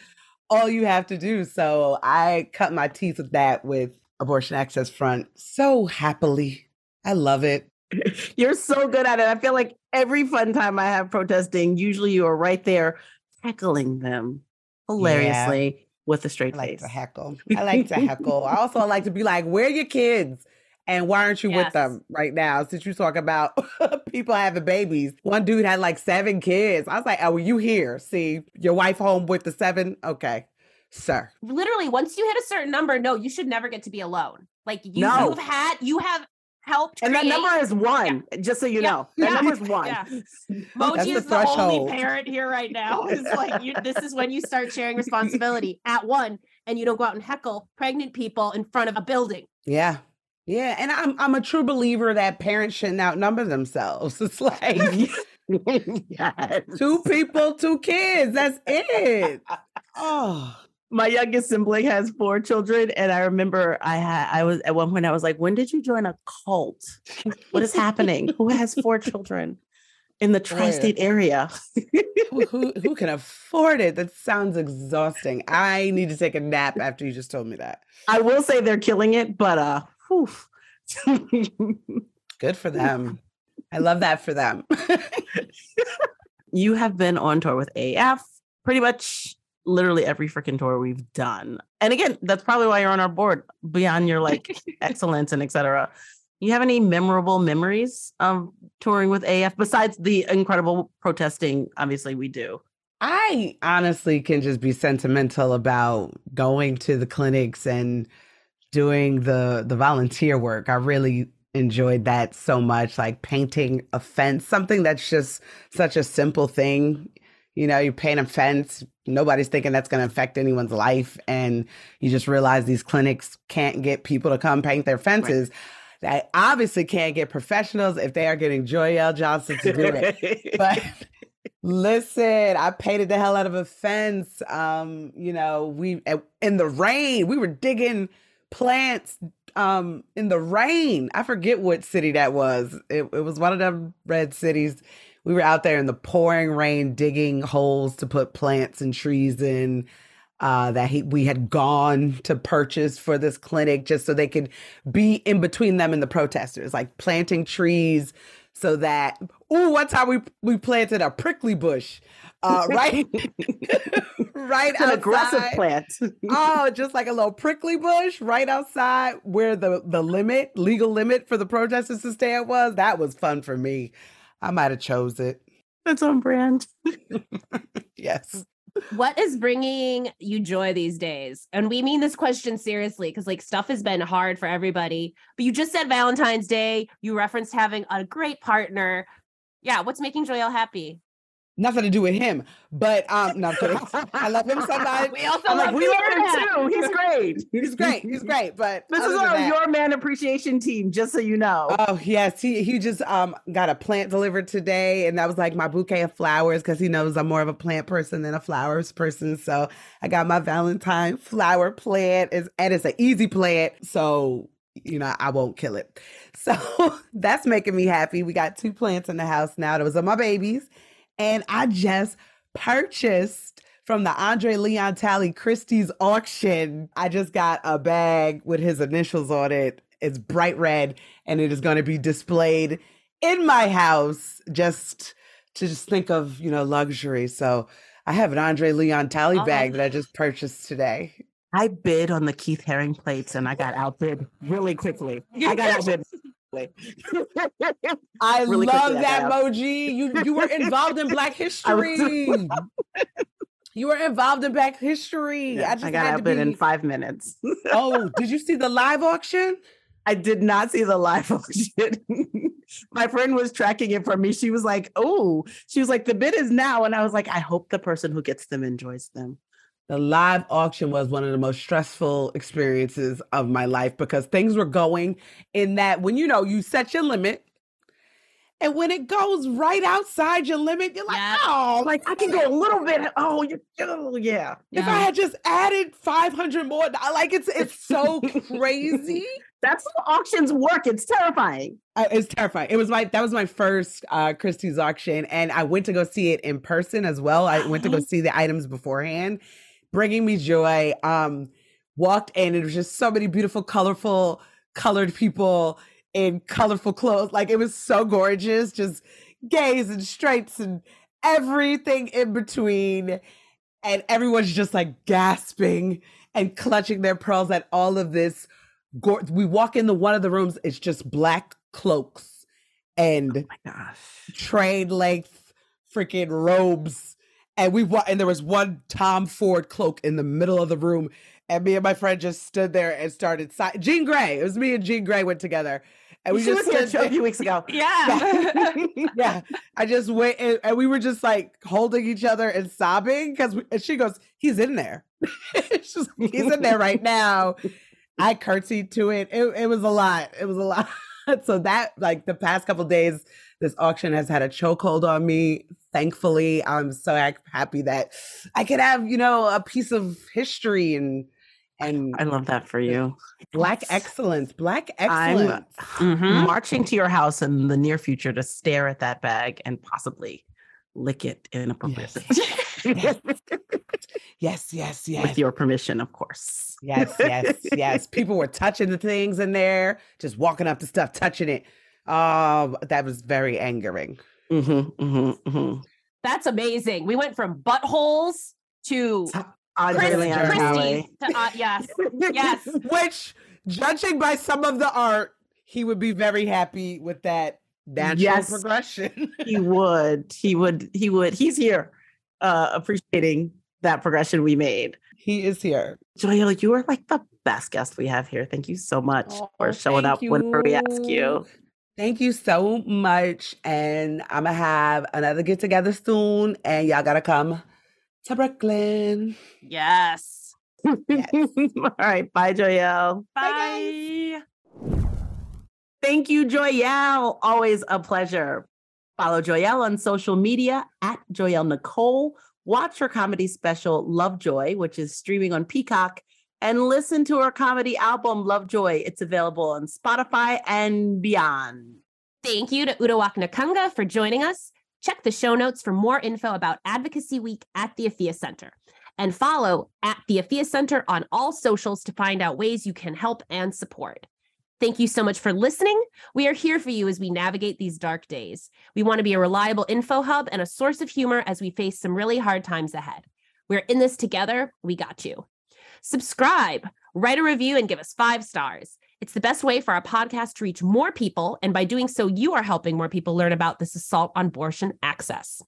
all you have to do. So I cut my teeth with that with Abortion Access Front so happily. I love it. [LAUGHS] You're so good at it. I feel like every fun time I have protesting, usually you are right there heckling them hilariously with a I straight like face. to heckle. I like to [LAUGHS] heckle. I also like to be like, where are your kids? And why aren't you with them right now? Since you talk about [LAUGHS] people having babies. One dude had like seven kids. I was like, oh, well, you here. See, your wife home with the seven? Okay. Sir. Literally, once you hit a certain number, no, you should never get to be alone. Like you, No. you've had, you have helped. And that number is one, just so you Yeah. know. That Yeah. number is [LAUGHS] one. Yeah. [LAUGHS] Moji the is the only parent here right now. It's like you, this is when you start sharing responsibility at one, and you don't go out and heckle pregnant people in front of a building. Yeah. Yeah. And I'm I'm a true believer that parents shouldn't outnumber themselves. [LAUGHS] It's like [LAUGHS] yes. two people, two kids. That's it. [LAUGHS] Oh. My youngest sibling has four children, and I remember I had I was at one point I was like, "When did you join a cult? What is happening? Who has four children in the tri-state area?" who, who who can afford it? That sounds exhausting. I need to take a nap after you just told me that. I will say they're killing it, but uh, whew. Good for them. [LAUGHS] I love that for them. you have been on tour with AF pretty much literally every freaking tour we've done. And again, that's probably why you're on our board beyond your like [LAUGHS] excellence and etc. You have any memorable memories of touring with AF besides the incredible protesting? Obviously, we do. I honestly can just be sentimental about going to the clinics and doing the the volunteer work. I really enjoyed that so much like painting a fence, something that's just such a simple thing. You know, you paint a fence, nobody's thinking that's going to affect anyone's life and you just realize these clinics can't get people to come paint their fences. They obviously can't get professionals if they are getting Joyelle Johnson to do it. [LAUGHS] But listen, I painted the hell out of a fence. Um, you know, we in the rain, we were digging plants um in the rain. I forget what city that was. It, it was one of them red cities. We were out there in the pouring rain digging holes to put plants and trees in uh, that he, we had gone to purchase for this clinic just so they could be in between them and the protesters, like planting trees so that, Ooh, one time we we planted a prickly bush, uh, [LAUGHS] right, [LAUGHS] right It's an aggressive plant. oh, [LAUGHS] just like a little prickly bush right outside where the the limit, legal limit for the protesters to stand was. That was fun for me. I might have chose it. That's on brand. Yes. what is bringing you joy these days? And we mean this question seriously because like stuff has been hard for everybody. But you just said Valentine's Day. You referenced having a great partner. Yeah, what's making Joyelle happy? Nothing to do with him, but um, no. [LAUGHS] I love him so much. We also I'm like, love we love him too. He's great. [LAUGHS] He's great. He's great. But This is our that- Your Man Appreciation Team, just so you know. Oh yes, he he just um got a plant delivered today, and that was like my bouquet of flowers because he knows I'm more of a plant person than a flowers person. So I got my Valentine flower plant, is and it's an easy plant, so you know I won't kill it. So [LAUGHS] that's making me happy. We got two plants in the house now. Those are my babies, and I just purchased from the Andre Leon Talley Christie's auction. I just got a bag with his initials on it. It's bright red and it is going to be displayed in my house just to just think of, you know, luxury. So I have an Andre Leon Talley Oh. bag that I just purchased today. I bid on the Keith Haring plates and I got outbid really quickly. I got [LAUGHS] outbid. Quickly. I [LAUGHS] Really love that emoji. You you were involved in Black [LAUGHS] history. [LAUGHS] you were involved in Black history. Yeah, I just I got had to outbid in five minutes. oh, did you see the live auction? I did not see the live auction. My friend was tracking it for me. She was like, "Oh, she was like, the bid is now," and I was like, "I hope the person who gets them enjoys them." The live auction was one of the most stressful experiences of my life because things were going in that when you know you set your limit and when it goes right outside your limit, you're like, Yeah. oh, Like I can go a little bit. Oh, you, oh yeah. if I had just added 500 more, I- like it's it's so crazy. [LAUGHS] That's how auctions work. It's terrifying. Uh, it's terrifying. It was my that was my first uh Christie's auction, and I went to go see it in person as well. I went to go see the items beforehand, bringing me joy. Um, walked in, it was just so many beautiful, colorful, colored people in colorful clothes. Like it was so gorgeous, just gays and straights and everything in between, and everyone's just like gasping and clutching their pearls at all of this we walk into one of the rooms it's just black cloaks and gosh. trade length freaking robes and we wa- and there was one tom ford cloak in the middle of the room and me and my friend just stood there and started si- Jean Grae it was me and Jean Grae went together and we she just was here a few weeks ago. [LAUGHS] Yeah. [LAUGHS] yeah, I just wait, and, and we were just like holding each other and sobbing because, and she goes, "He's in there. [LAUGHS] She's like, He's in there right now." I curtsied to it. It it was a lot. It was a lot. so that like the past couple days, this auction has had a chokehold on me. Thankfully, I'm so happy that I could have you know a piece of history and and I love that for you. black excellence, black excellence. I'm- excellence. Mhm. Marching to your house in the near future to stare at that bag and possibly lick it in a inappropriately. Yes, yes, yes. With your permission, of course. Yes, yes, yes. People were touching the things in there, just walking up to stuff, touching it. Oh, that was very angering. Mm-hmm, mm-hmm, mm-hmm. That's amazing. We went from buttholes to Andre Chris- Leon Christy. Talley. to uh, yes, [LAUGHS] yes. Which, judging by some of the art, he would be very happy with that natural Yes. progression. [LAUGHS] he would. He would. He would. He's here, uh, appreciating that progression we made. he is here. Joyelle, you are like the best guest we have here. Thank you so much for Oh, showing up thank whenever we ask you. Thank you so much. And I'm going to have another get together soon. And y'all got to come to Brooklyn. Yes. Yes. [LAUGHS] All right. Bye, Joyelle. Bye. Thank you, Joyelle. Always a pleasure. Follow Joyelle on social media at Joyelle Nicole. Watch her comedy special, Lovejoy, which is streaming on Peacock, and listen to her comedy album, Lovejoy. It's available on Spotify and beyond. Thank you to Uduak Nakanga for joining us. Check the show notes for more info about Advocacy Week at the Afiya Center. And follow at the Afiya Center on all socials to find out ways you can help and support. Thank you so much for listening. We are here for you as we navigate these dark days. We want to be a reliable info hub and a source of humor as we face some really hard times ahead. We're in this together. We got you. Subscribe, write a review, and give us five stars. It's the best way for our podcast to reach more people. And by doing so, you are helping more people learn about this assault on abortion access.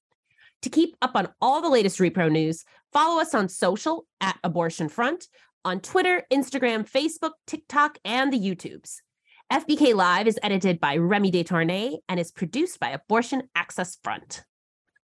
To keep up on all the latest repro news, follow us on social at Abortion Front, on Twitter, Instagram, Facebook, TikTok, and the YouTubes. FBK Live is edited by Remy DeTournay and is produced by Abortion Access Front.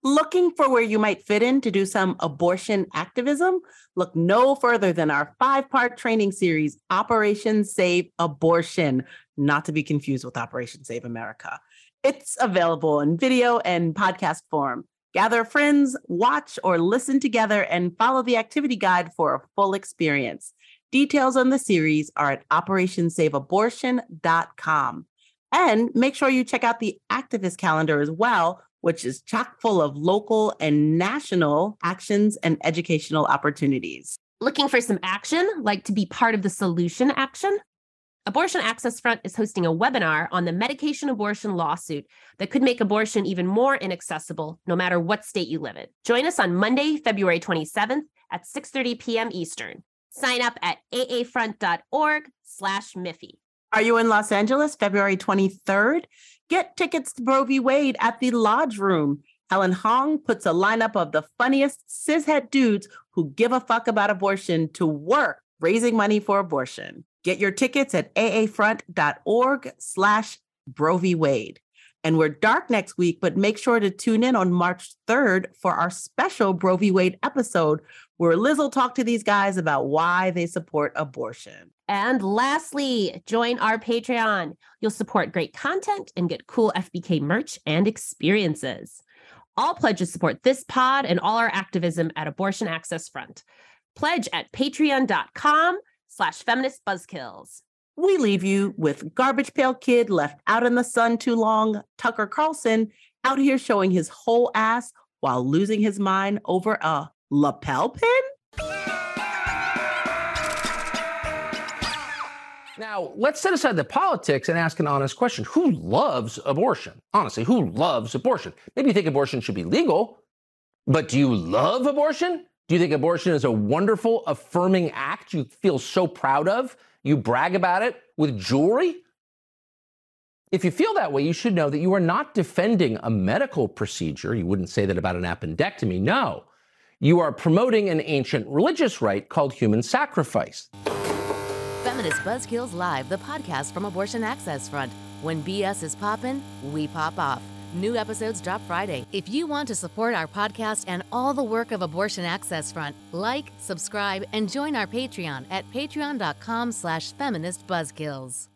Looking for where you might fit in to do some abortion activism? Look no further than our five part training series, Operation Save Abortion, not to be confused with Operation Save America. It's available in video and podcast form. Gather friends, watch or listen together, and follow the activity guide for a full experience. Details on the series are at operationsaveabortion.com. And make sure you check out the activist calendar as well, which is chock full of local and national actions and educational opportunities. Looking for some action, like to be part of the solution action? Abortion Access Front is hosting a webinar on the medication abortion lawsuit that could make abortion even more inaccessible no matter what state you live in. Join us on Monday, February 27th at 6:30 p.m. Eastern. Sign up at aafront.org/miffy. Are you in Los Angeles February 23rd? Get tickets to v. Wade at the Lodge Room. Helen Hong puts a lineup of the funniest cishet dudes who give a fuck about abortion to work raising money for abortion. Get your tickets at aafront.org slash v. Wade. And we're dark next week, but make sure to tune in on March 3rd for our special v. Wade episode where Liz will talk to these guys about why they support abortion. And lastly, join our Patreon. You'll support great content and get cool FBK merch and experiences. All pledges support this pod and all our activism at Abortion Access Front. Pledge at patreon.com slash feminist buzzkills. We leave you with Garbage Pail Kid left out in the sun too long, Tucker Carlson out here showing his whole ass while losing his mind over a lapel pin? Now, let's set aside the politics and ask an honest question. Who loves abortion? Honestly, who loves abortion? Maybe you think abortion should be legal, but do you love abortion? Do you think abortion is a wonderful, affirming act you feel so proud of? You brag about it with jewelry? If you feel that way, you should know that you are not defending a medical procedure. You wouldn't say that about an appendectomy. No. You are promoting an ancient religious rite called human sacrifice. Feminist Buzzkills Live, the podcast from Abortion Access Front. When BS is poppin', we pop off. New episodes drop Friday. If you want to support our podcast and all the work of Abortion Access Front, like, subscribe, and join our Patreon at patreon.com slash feministbuzzkills.